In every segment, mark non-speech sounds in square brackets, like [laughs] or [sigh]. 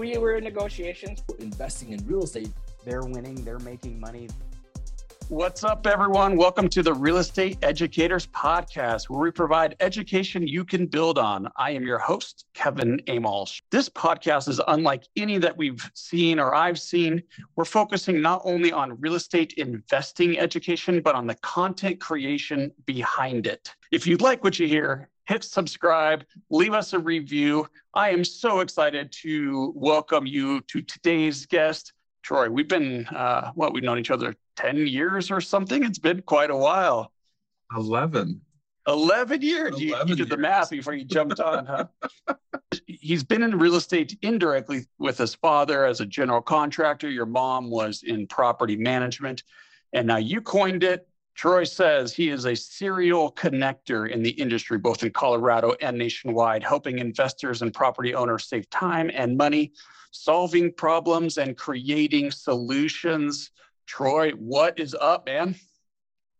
we were in negotiations. Investing in real estate, they're winning, they're making money. What's up, everyone? Welcome to the Real Estate Educators Podcast, where we provide education you can build on. I am your host, Kevin Amolsch. This podcast is unlike any that we've seen or I've seen. We're focusing not only on real estate investing education, but on the content creation behind it. If you'd like what you hear, hit subscribe, leave us a review. I am so excited to welcome you to today's guest. Troy, we've been, uh, what, we've known each other 10 years or something? It's been quite a while. 11. 11 years. 11 you, you did years. the math before you jumped on, huh? [laughs] He's been in real estate indirectly with his father as a general contractor. Your mom was in property management. And now you coined it. Troy says he is a serial connector in the industry, both in Colorado and nationwide, helping investors and property owners save time and money, solving problems and creating solutions. Troy, what is up, man?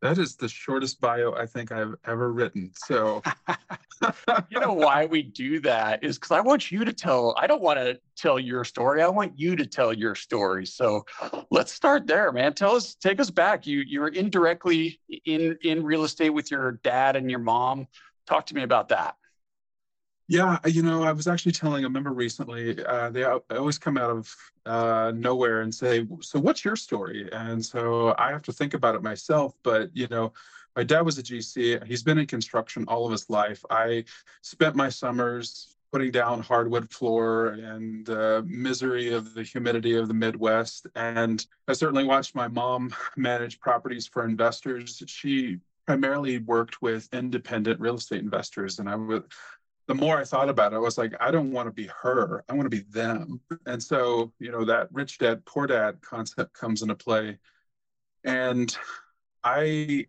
That is the shortest bio I think I've ever written. So, [laughs] you know why we do that is because I want you to tell. I don't want to tell your story. I want you to tell your story. So let's start there, man. Tell us, take us back. You you were indirectly in in real estate with your dad and your mom. Talk to me about that. Yeah, you know, I was actually telling a member recently, uh, they al- always come out of uh, nowhere and say, So, what's your story? And so I have to think about it myself. But, you know, my dad was a GC. He's been in construction all of his life. I spent my summers putting down hardwood floor and the misery of the humidity of the Midwest. And I certainly watched my mom [laughs] manage properties for investors. She primarily worked with independent real estate investors. And I would, the more I thought about it, I was like, I don't want to be her. I want to be them. And so, you know, that rich dad, poor dad concept comes into play. And I,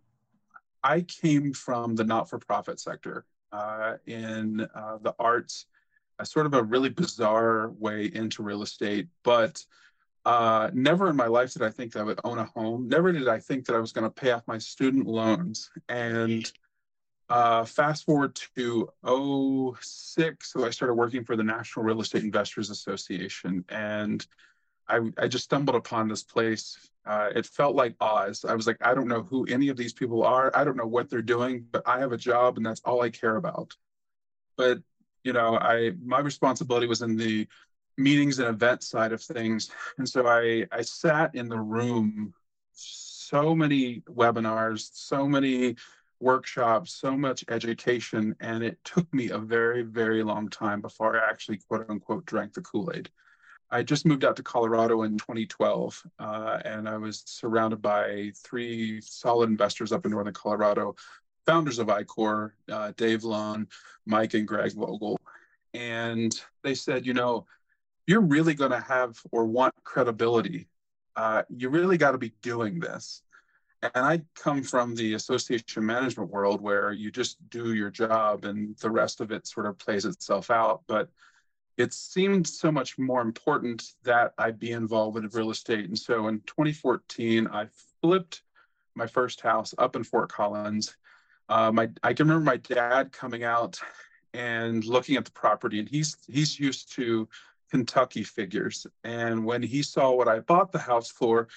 I came from the not-for-profit sector uh, in uh, the arts, a sort of a really bizarre way into real estate, but uh, never in my life did I think that I would own a home. Never did I think that I was going to pay off my student loans. And uh, fast forward to 06, so I started working for the National Real Estate Investors Association. And I, I just stumbled upon this place. Uh, it felt like Oz. I was like, I don't know who any of these people are. I don't know what they're doing, but I have a job and that's all I care about. But, you know, I my responsibility was in the meetings and event side of things. And so I, I sat in the room, so many webinars, so many workshops, so much education. And it took me a very, very long time before I actually, quote unquote, drank the Kool Aid. I just moved out to Colorado in 2012, uh, and I was surrounded by three solid investors up in Northern Colorado, founders of ICOR, uh, Dave Lund, Mike, and Greg Vogel. And they said, you know, you're really going to have or want credibility. Uh, you really got to be doing this. And I come from the association management world where you just do your job and the rest of it sort of plays itself out. But it seemed so much more important that I be involved in real estate. And so in 2014, I flipped my first house up in Fort Collins. Uh, my I can remember my dad coming out and looking at the property, and he's he's used to Kentucky figures. And when he saw what I bought the house for,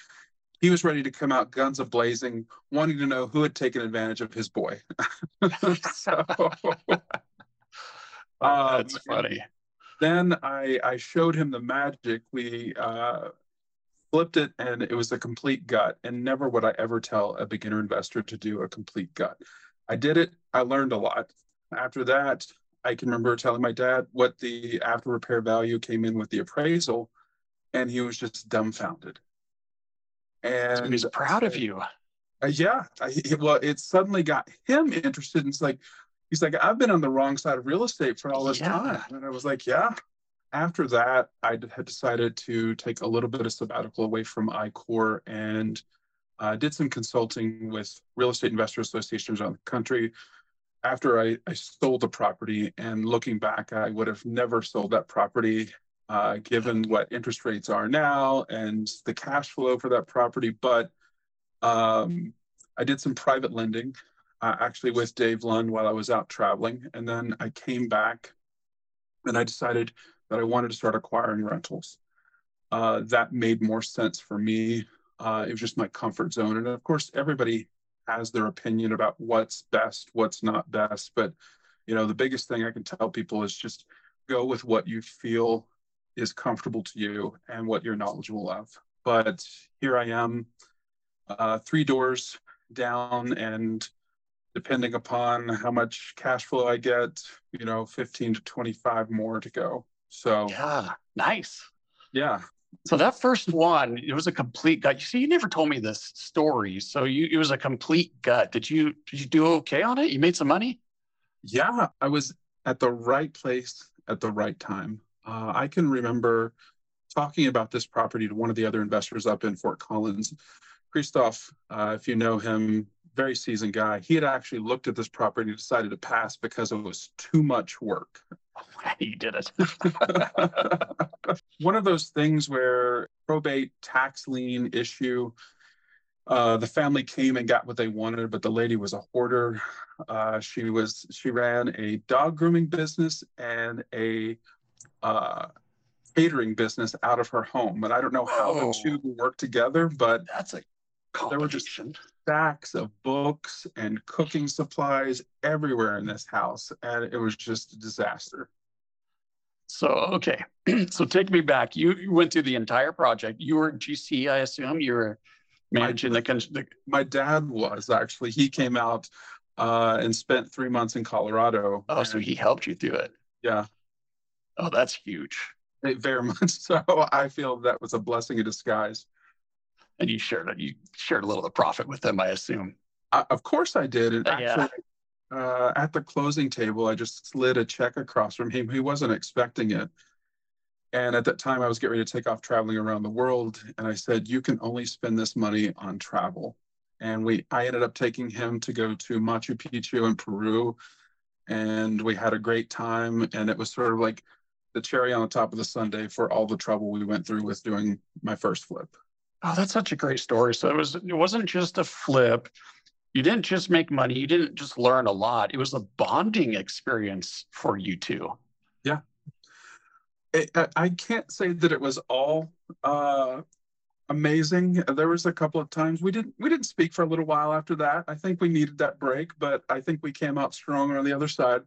he was ready to come out guns a blazing, wanting to know who had taken advantage of his boy. [laughs] so, Oh, [laughs] That's um, funny. then I, I showed him the magic. We uh, flipped it and it was a complete gut. And never would I ever tell a beginner investor to do a complete gut. I did it. I learned a lot. After that, I can remember telling my dad what the after repair value came in with the appraisal, and he was just dumbfounded. And He's proud of you. uh, yeah, I, it- well, it suddenly got him interested. And it's like, he's like, I've been on the wrong side of real estate for all this Yeah. time. And I was like, yeah. After that, I had decided to take a little bit of sabbatical away from ICOR and uh, did some consulting with real estate investor associations around the country. After I, I sold the property, and looking back, I would have never sold that property uh, given what interest rates are now and the cash flow for that property. But um, I did some private lending, uh, actually with Dave Lund while I was out traveling, and then I came back, and I decided that I wanted to start acquiring rentals. Uh, that made more sense for me. Uh, it was just my comfort zone. And of course, everybody has their opinion about what's best, what's not best. But, you know, the biggest thing I can tell people is just go with what you feel is comfortable to you and what you're knowledgeable of. But here I am, uh, three doors down, and depending upon how much cash flow I get, you know, 15 to 25 more to go. So, Yeah, nice. yeah. So that first one, it was a complete gut. You see, you never told me this story. So you, it was a complete gut. Did you did you do okay on it? You made some money. Yeah, I was at the right place at the right time. Uh, I can remember talking about this property to one of the other investors up in Fort Collins. Christoph, uh, if you know him, very seasoned guy. He had actually looked at this property and decided to pass because it was too much work. [laughs] you did it. [laughs] one of those things where probate tax lien issue uh, the family came and got what they wanted but the lady was a hoarder uh, she was she ran a dog grooming business and a uh, catering business out of her home and i don't know how the two work together but That's a There were just- stacks of books and cooking supplies everywhere in this house and it was just a disaster So okay, [clears throat] so take me back. You, you went through the entire project. You were GC, I assume. You were managing the, con- the my dad was actually he came out uh, and spent three months in colorado oh, so he helped you through it. yeah Oh, that's huge. it- very much [laughs] so i feel that was a blessing in disguise And you shared it. You shared a little of the profit with them, I assume. I, of course i did and Uh, yeah. actually uh, at the closing table i just slid a check across from him he wasn't expecting it and at that time i was getting ready to take off traveling around the world and i said you can only spend this money on travel and we i ended up taking him to go to machu picchu in peru and we had a great time and it was sort of like the cherry on the top of the sundae for all the trouble we went through with doing my first flip Oh, that's such a great story. So it was it wasn't just a flip. You didn't just make money. You didn't just learn a lot. It was a bonding experience for you two. it, I- I can't say that it was all uh, amazing. There was a couple of times we didn't we didn't speak for a little while after that. I think we needed that break, but I think we came out stronger on the other side.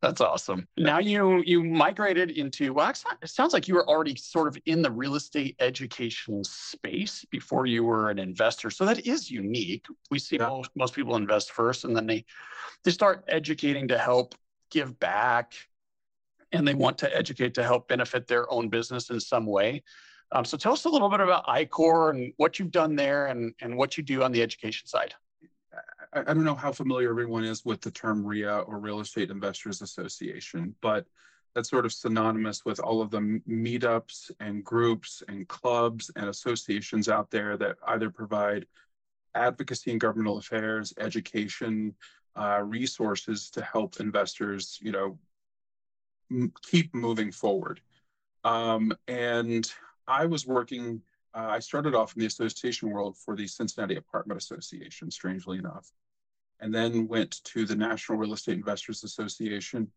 That's awesome. Now you you migrated into well, it sounds like you were already sort of in the real estate education space before you were an investor. So that is unique. We see Yeah. most, most people invest first and then they they start educating to help give back and they want to educate to help benefit their own business in some way. Um, so tell us a little bit about ICOR and what you've done there and, and what you do on the education side. I, I don't know how familiar everyone is with the term REIA or Real Estate Investors Association, but that's sort of synonymous with all of the meetups and groups and clubs and associations out there that either provide advocacy in governmental affairs, education, uh, resources to help investors, you know, m- keep moving forward. Um, and I was working uh, I started off in the association world for the Cincinnati Apartment Association, strangely enough, and then went to the National Real Estate Investors Association.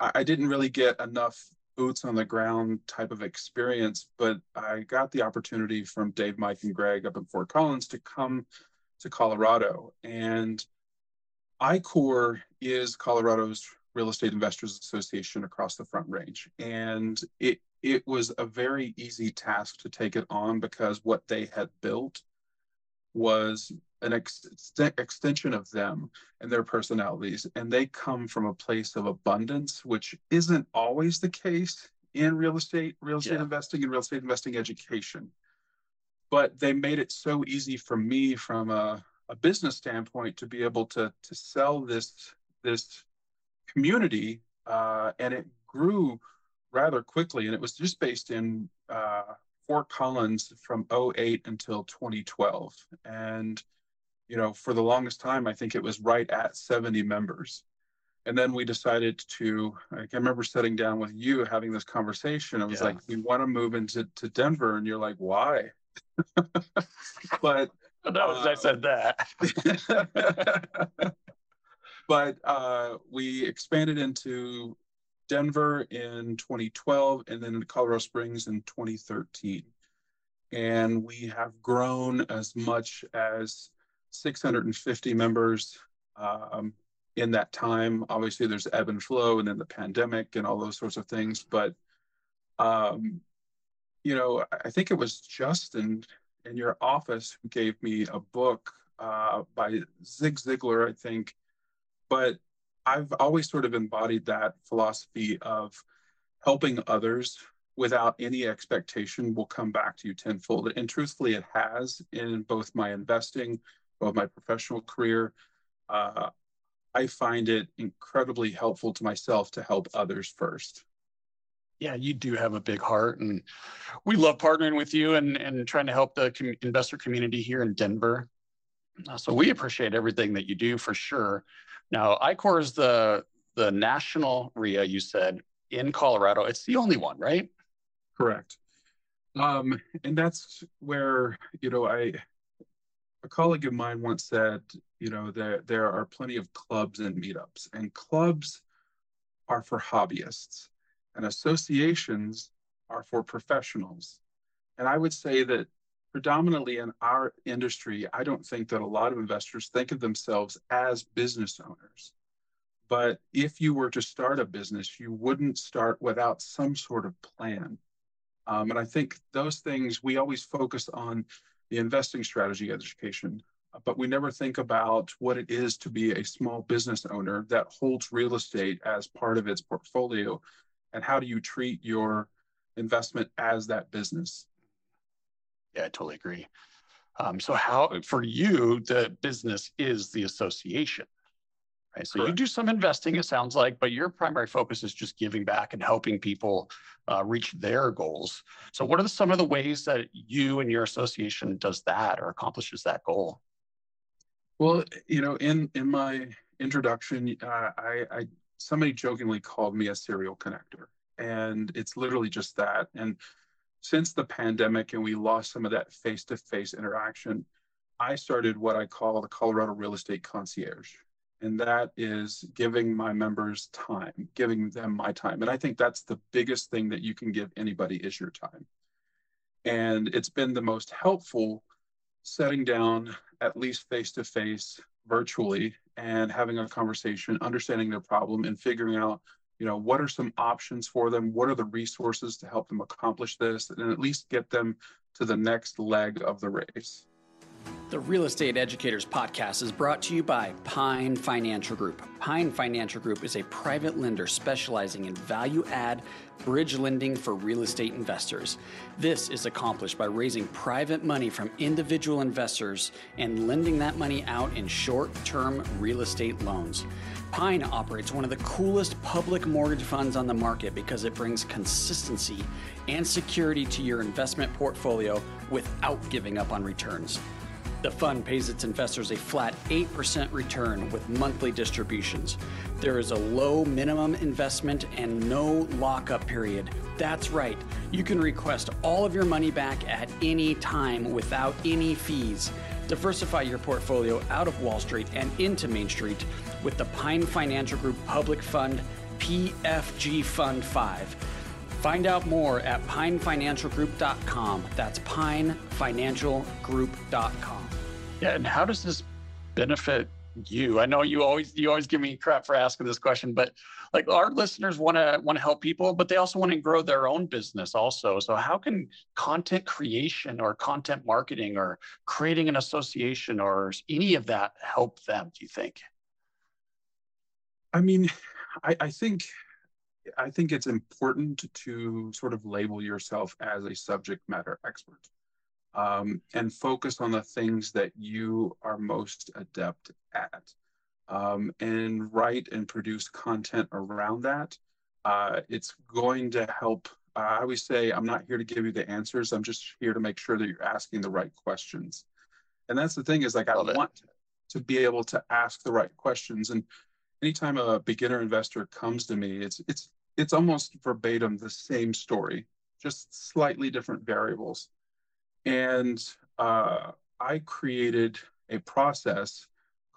I, I didn't really get enough boots on the ground type of experience, but I got the opportunity from Dave, Mike, and Greg up in Fort Collins to come to Colorado. And ICOR is Colorado's Real Estate Investors Association across the Front Range. And it it was a very easy task to take it on because what they had built was an ex- extension of them and their personalities and they come from a place of abundance which isn't always the case in real estate real estate Yeah. investing and real estate investing education but they made it so easy for me from a, a business standpoint to be able to to sell this this community uh, and it grew rather quickly and it was just based in uh, Fort Collins from 08 until 2012 and you know for the longest time I think it was right at 70 members. And then we decided to I can remember sitting down with you having this conversation. It was Yeah. like we want to move into to Denver. And you're like why? [laughs] But That was, I said that. [laughs] but uh, we expanded into Denver in 2012, and then in Colorado Springs in 2013. And we have grown as much as 650 members um, in that time. Obviously, there's ebb and flow, and then the pandemic and all those sorts of things. But um, you know, I think it was Justin in your office who gave me a book uh, by Zig Ziglar, I think. But I've always sort of embodied that philosophy of helping others without any expectation will come back to you tenfold. And truthfully, it has in both my investing, both my professional career. Uh, I find it incredibly helpful to myself to help others first. Yeah, you do have a big heart, and we love partnering with you and, and trying to help the com- investor community here in Denver. Uh, so we appreciate everything that you do for sure. Now, ICOR is the the national REIA. You said in Colorado. It's the only one, right? Correct. Um, and that's where you know I a colleague of mine once said, you know, there there are plenty of clubs and meetups, and clubs are for hobbyists, and associations are for professionals. And I would say that predominantly in our industry, I don't think that a lot of investors think of themselves as business owners. But if you were to start a business, you wouldn't start without some sort of plan. Um, and I think those things we always focus on the investing strategy education, but we never think about what it is to be a small business owner that holds real estate as part of its portfolio and how do you treat your investment as that business. Yeah, I totally agree. Um, so how for you the business is the association right so Correct. you do some investing it sounds like but your primary focus is just giving back and helping people uh, reach their goals so what are the, some of the ways that you and your association does that or accomplishes that goal well you know in in my introduction uh, I, I somebody jokingly called me a serial connector and it's literally just that and since the pandemic and we lost some of that face-to-face interaction, I started what I call the Colorado Real Estate Concierge. And that is giving my members time, giving them my time. And I think that's the biggest thing that you can give anybody is your time. And it's been the most helpful setting down at least face to face virtually and having a conversation, understanding their problem and figuring out you know what are some options for them? What are the resources to help them accomplish this and at least get them to the next leg of the race the Real Estate Educators podcast is brought to you by Pine Financial Group. Pine Financial Group is a private lender specializing in value add bridge lending for real estate investors. This is accomplished by raising private money from individual investors and lending that money out in short term real estate loans. Pine operates one of the coolest public mortgage funds on the market because it brings consistency and security to your investment portfolio without giving up on returns. The fund pays its investors a flat 8% return with monthly distributions. There is a low minimum investment and no lockup period. That's right, you can request all of your money back at any time without any fees. Diversify your portfolio out of Wall Street and into Main Street with the Pine Financial Group Public Fund PFG Fund 5. Find out more at pinefinancialgroup.com. That's pinefinancialgroup.com. Yeah, and how does this benefit you? I know you always you always give me crap for asking this question, but like our listeners want to want to help people, but they also want to grow their own business also. So how can content creation or content marketing or creating an association or any of that help them, do you think? I mean, I, I think I think it's important to sort of label yourself as a subject matter expert um, and focus on the things that you are most adept at um, and write and produce content around that. Uh, it's going to help. Uh, I always say, I'm not here to give you the answers. I'm just here to make sure that you're asking the right questions. And that's the thing is like, Love I it. want to be able to ask the right questions. And anytime a beginner investor comes to me, it's it's it's almost verbatim the same story, just slightly different variables. And uh, I created a process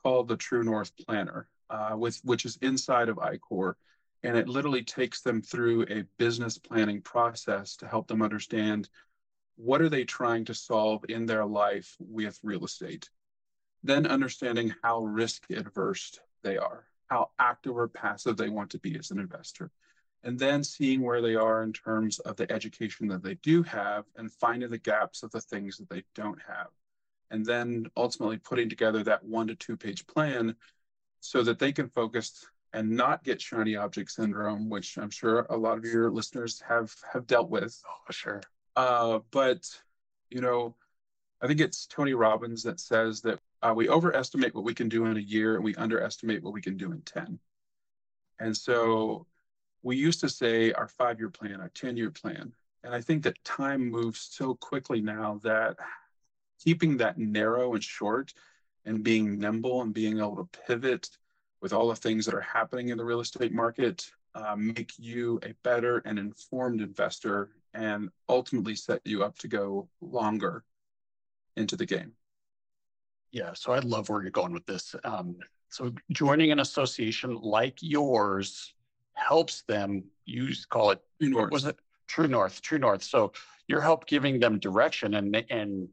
called the True North Planner, uh, with which is inside of ICOR, And it literally takes them through a business planning process to help them understand what are they trying to solve in their life with real estate. Then understanding how risk adverse they are, how active or passive they want to be as an investor. And then seeing where they are in terms of the education that they do have and finding the gaps of the things that they don't have. And then ultimately putting together that one to two page plan so that they can focus and not get shiny object syndrome, which I'm sure a lot of your listeners have have dealt with. Oh, sure. Uh, but you know, I think it's Tony Robbins that says that uh, we overestimate what we can do in a year and we underestimate what we can do in 10. And so we used to say our five year plan, our 10 year plan. And I think that time moves so quickly now that keeping that narrow and short and being nimble and being able to pivot with all the things that are happening in the real estate market uh, make you a better and informed investor and ultimately set you up to go longer into the game. Yeah, so I love where you're going with this. Um, so joining an association like yours helps them use call it True what was it True North, True North. So you're help giving them direction and and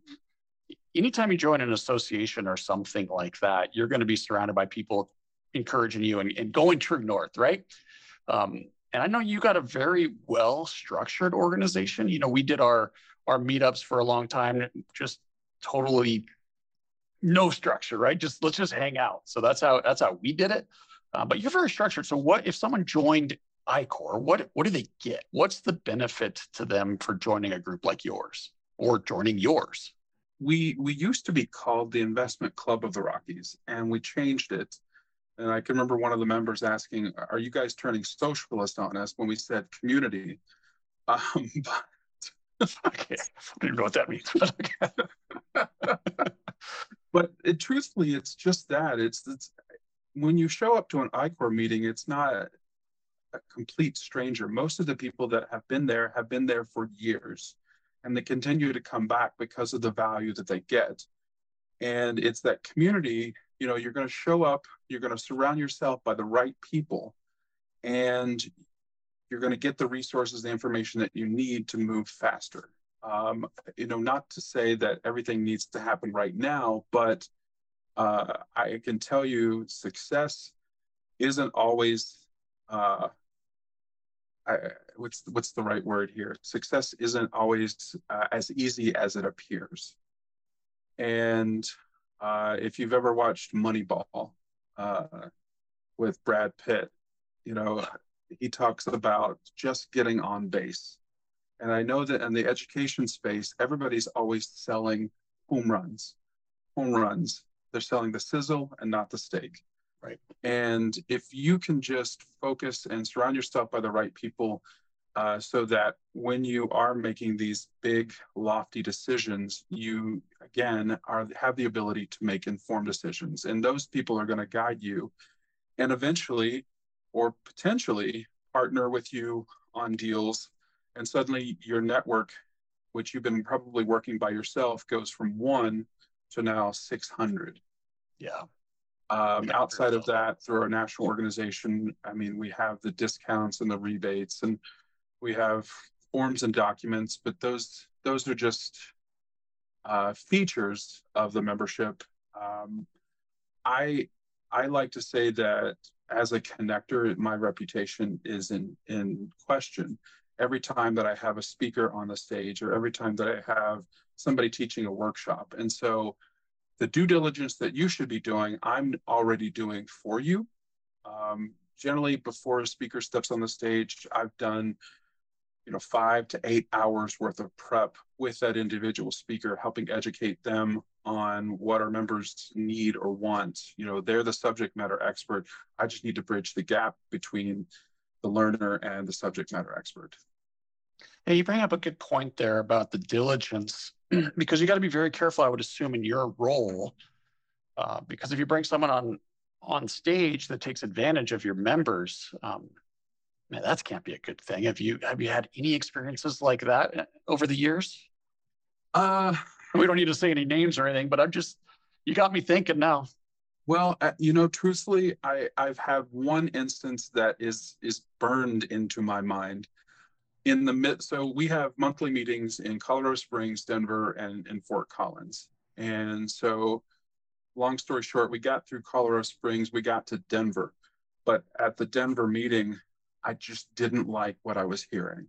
anytime you join an association or something like that, you're going to be surrounded by people encouraging you and, and going true north, right? Um, and I know you got a very well structured organization. You know, we did our our meetups for a long time, just totally no structure, right? Just let's just hang out. So that's how that's how we did it. Uh, but you're very structured. So what if someone joined ICOR? What what do they get? What's the benefit to them for joining a group like yours or joining yours? We we used to be called the Investment Club of the Rockies, and we changed it and I can remember one of the members asking, "Are you guys turning socialist on us?" When we said community. [laughs] Um, but [laughs] okay, I don't know what that means. [laughs] but it, truthfully, it's just that. It's, it's when you show up to an ICOR meeting, it's not a, a complete stranger. Most of the people that have been there have been there for years, and they continue to come back because of the value that they get. And it's that community you know you're going to show up you're going to surround yourself by the right people and you're going to get the resources the information that you need to move faster um, you know not to say that everything needs to happen right now but uh, i can tell you success isn't always uh, I, what's what's the right word here success isn't always uh, as easy as it appears and uh, if you've ever watched Moneyball uh, with Brad Pitt, you know, he talks about just getting on base. And I know that in the education space, everybody's always selling home runs. Home runs. They're selling the sizzle and not the steak. Right. And if you can just focus and surround yourself by the right people, uh, so that when you are making these big, lofty decisions, you again are have the ability to make informed decisions, and those people are going to guide you, and eventually, or potentially, partner with you on deals, and suddenly your network, which you've been probably working by yourself, goes from one to now six hundred. Yeah. Um, outside of that, through our national organization, I mean, we have the discounts and the rebates and we have forms and documents, but those those are just uh, features of the membership. Um, I I like to say that as a connector, my reputation is in in question. Every time that I have a speaker on the stage, or every time that I have somebody teaching a workshop, and so the due diligence that you should be doing, I'm already doing for you. Um, generally, before a speaker steps on the stage, I've done you know five to eight hours worth of prep with that individual speaker helping educate them on what our members need or want. You know they're the subject matter expert. I just need to bridge the gap between the learner and the subject matter expert Hey, you bring up a good point there about the diligence [clears throat] because you got to be very careful i would assume in your role uh, because if you bring someone on on stage that takes advantage of your members um, man, that can't be a good thing. Have you have you had any experiences like that uh, over the years? Uh, we don't need to say any names or anything, but I'm just you got me thinking now. Well, uh, you know, truthfully, I I've had one instance that is is burned into my mind. In the mid, so we have monthly meetings in Colorado Springs, Denver, and in Fort Collins. And so, long story short, we got through Colorado Springs, we got to Denver, but at the Denver meeting, I just didn't like what I was hearing.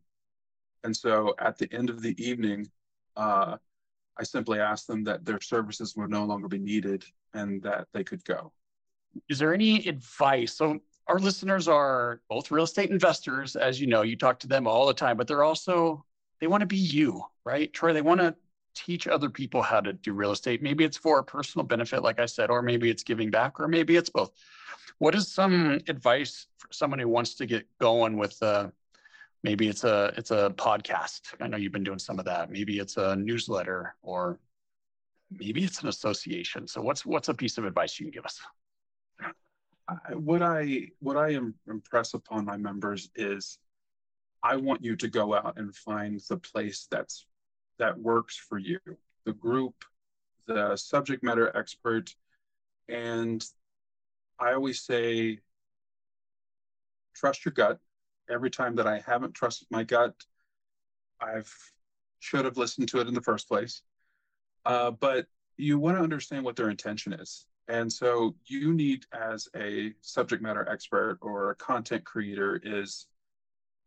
And so, at the end of the evening, uh, I simply asked them that their services would no longer be needed and that they could go. Is there any advice? So our listeners are both real estate investors, as you know, you talk to them all the time, but they're also they want to be you, right? Troy, they want to teach other people how to do real estate. Maybe it's for a personal benefit, like I said, or maybe it's giving back, or maybe it's both. What is some advice for someone who wants to get going with uh, maybe it's a it's a podcast i know you've been doing some of that maybe it's a newsletter or maybe it's an association so what's what's a piece of advice you can give us what i what i am impress upon my members is i want you to go out and find the place that's that works for you the group the subject matter expert and i always say trust your gut every time that I haven't trusted my gut, I've should have listened to it in the first place. Uh, but you want to understand what their intention is. And so you need as a subject matter expert or a content creator is,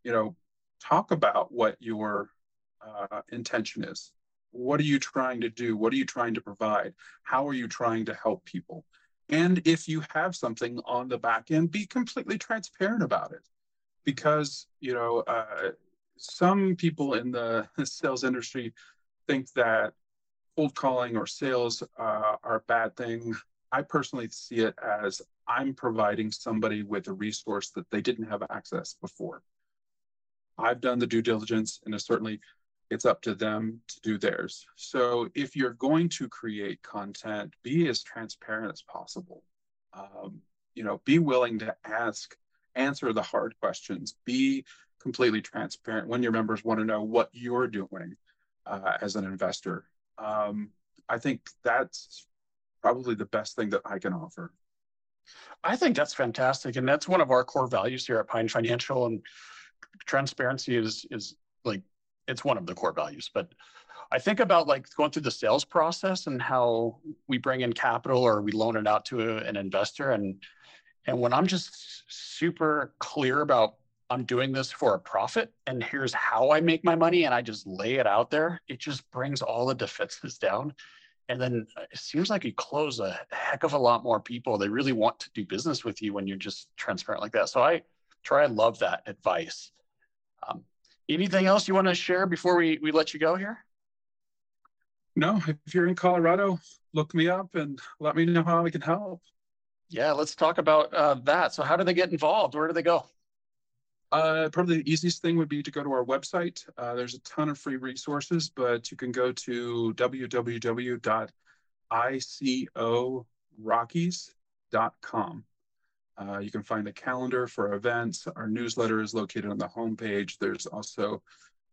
you know, talk about what your uh, intention is. What are you trying to do? What are you trying to provide? How are you trying to help people? And if you have something on the back end, be completely transparent about it because you know uh, some people in the [laughs] sales industry think that cold calling or sales uh, are a bad thing. I personally see it as I'm providing somebody with a resource that they didn't have access before. I've done the due diligence, and it's certainly it's up to them to do theirs. So if you're going to create content, be as transparent as possible. Um, you know, be willing to ask answer the hard questions, be completely transparent when your members want to know what you're doing uh, as an investor. Um, I think that's probably the best thing that I can offer. I think that's fantastic, and that's one of our core values here at Pine Financial. And transparency is is like it's one of the core values. But I think about like going through the sales process and how we bring in capital or we loan it out to a, an investor, and and when I'm just super clear about I'm doing this for a profit and here's how I make my money and I just lay it out there, it just brings all the defenses down. And then it seems like you close a heck of a lot more people. They really want to do business with you when you're just transparent like that. So I try, I love that advice. Um, anything else you want to share before we, we let you go here? No, if you're in Colorado, look me up and let me know how I can help. Yeah, let's talk about uh, that. So, how do they get involved? Where do they go? Uh, probably the easiest thing would be to go to our website. Uh, there's a ton of free resources, but you can go to www.icorockies.com. Uh, you can find a calendar for events. Our newsletter is located on the homepage. There's also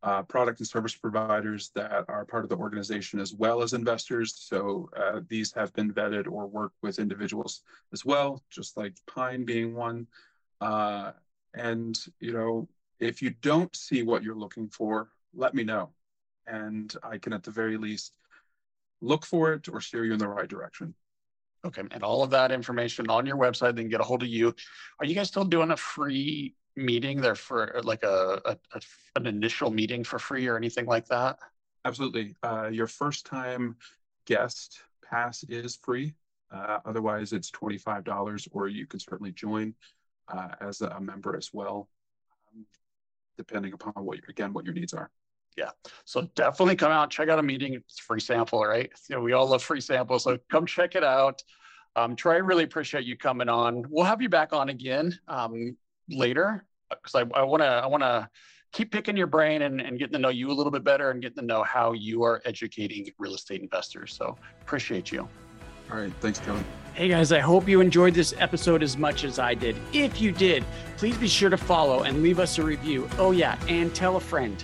uh, product and service providers that are part of the organization as well as investors. So uh, these have been vetted or worked with individuals as well, just like Pine being one. Uh, and you know, if you don't see what you're looking for, let me know, and I can at the very least look for it or steer you in the right direction. Okay, and all of that information on your website, then get a hold of you. Are you guys still doing a free meeting there for like a, a, a, an initial meeting for free or anything like that? Absolutely. Uh, your first time guest pass is free. Uh, otherwise, it's $25, or you can certainly join uh, as a member as well, um, depending upon what, again, what your needs are. Yeah. So definitely come out, check out a meeting. It's free sample, right? [laughs] You know, we all love free samples. So come check it out. Um, Troy, I really appreciate you coming on. We'll have you back on again. Um, later because I want to I want to keep picking your brain and, and getting to know you a little bit better and getting to know how you are educating real estate investors. So appreciate you. All right. Thanks, Kevin. Hey guys, I hope you enjoyed this episode as much as I did. If you did, please be sure to follow and leave us a review. Oh, yeah, and tell a friend.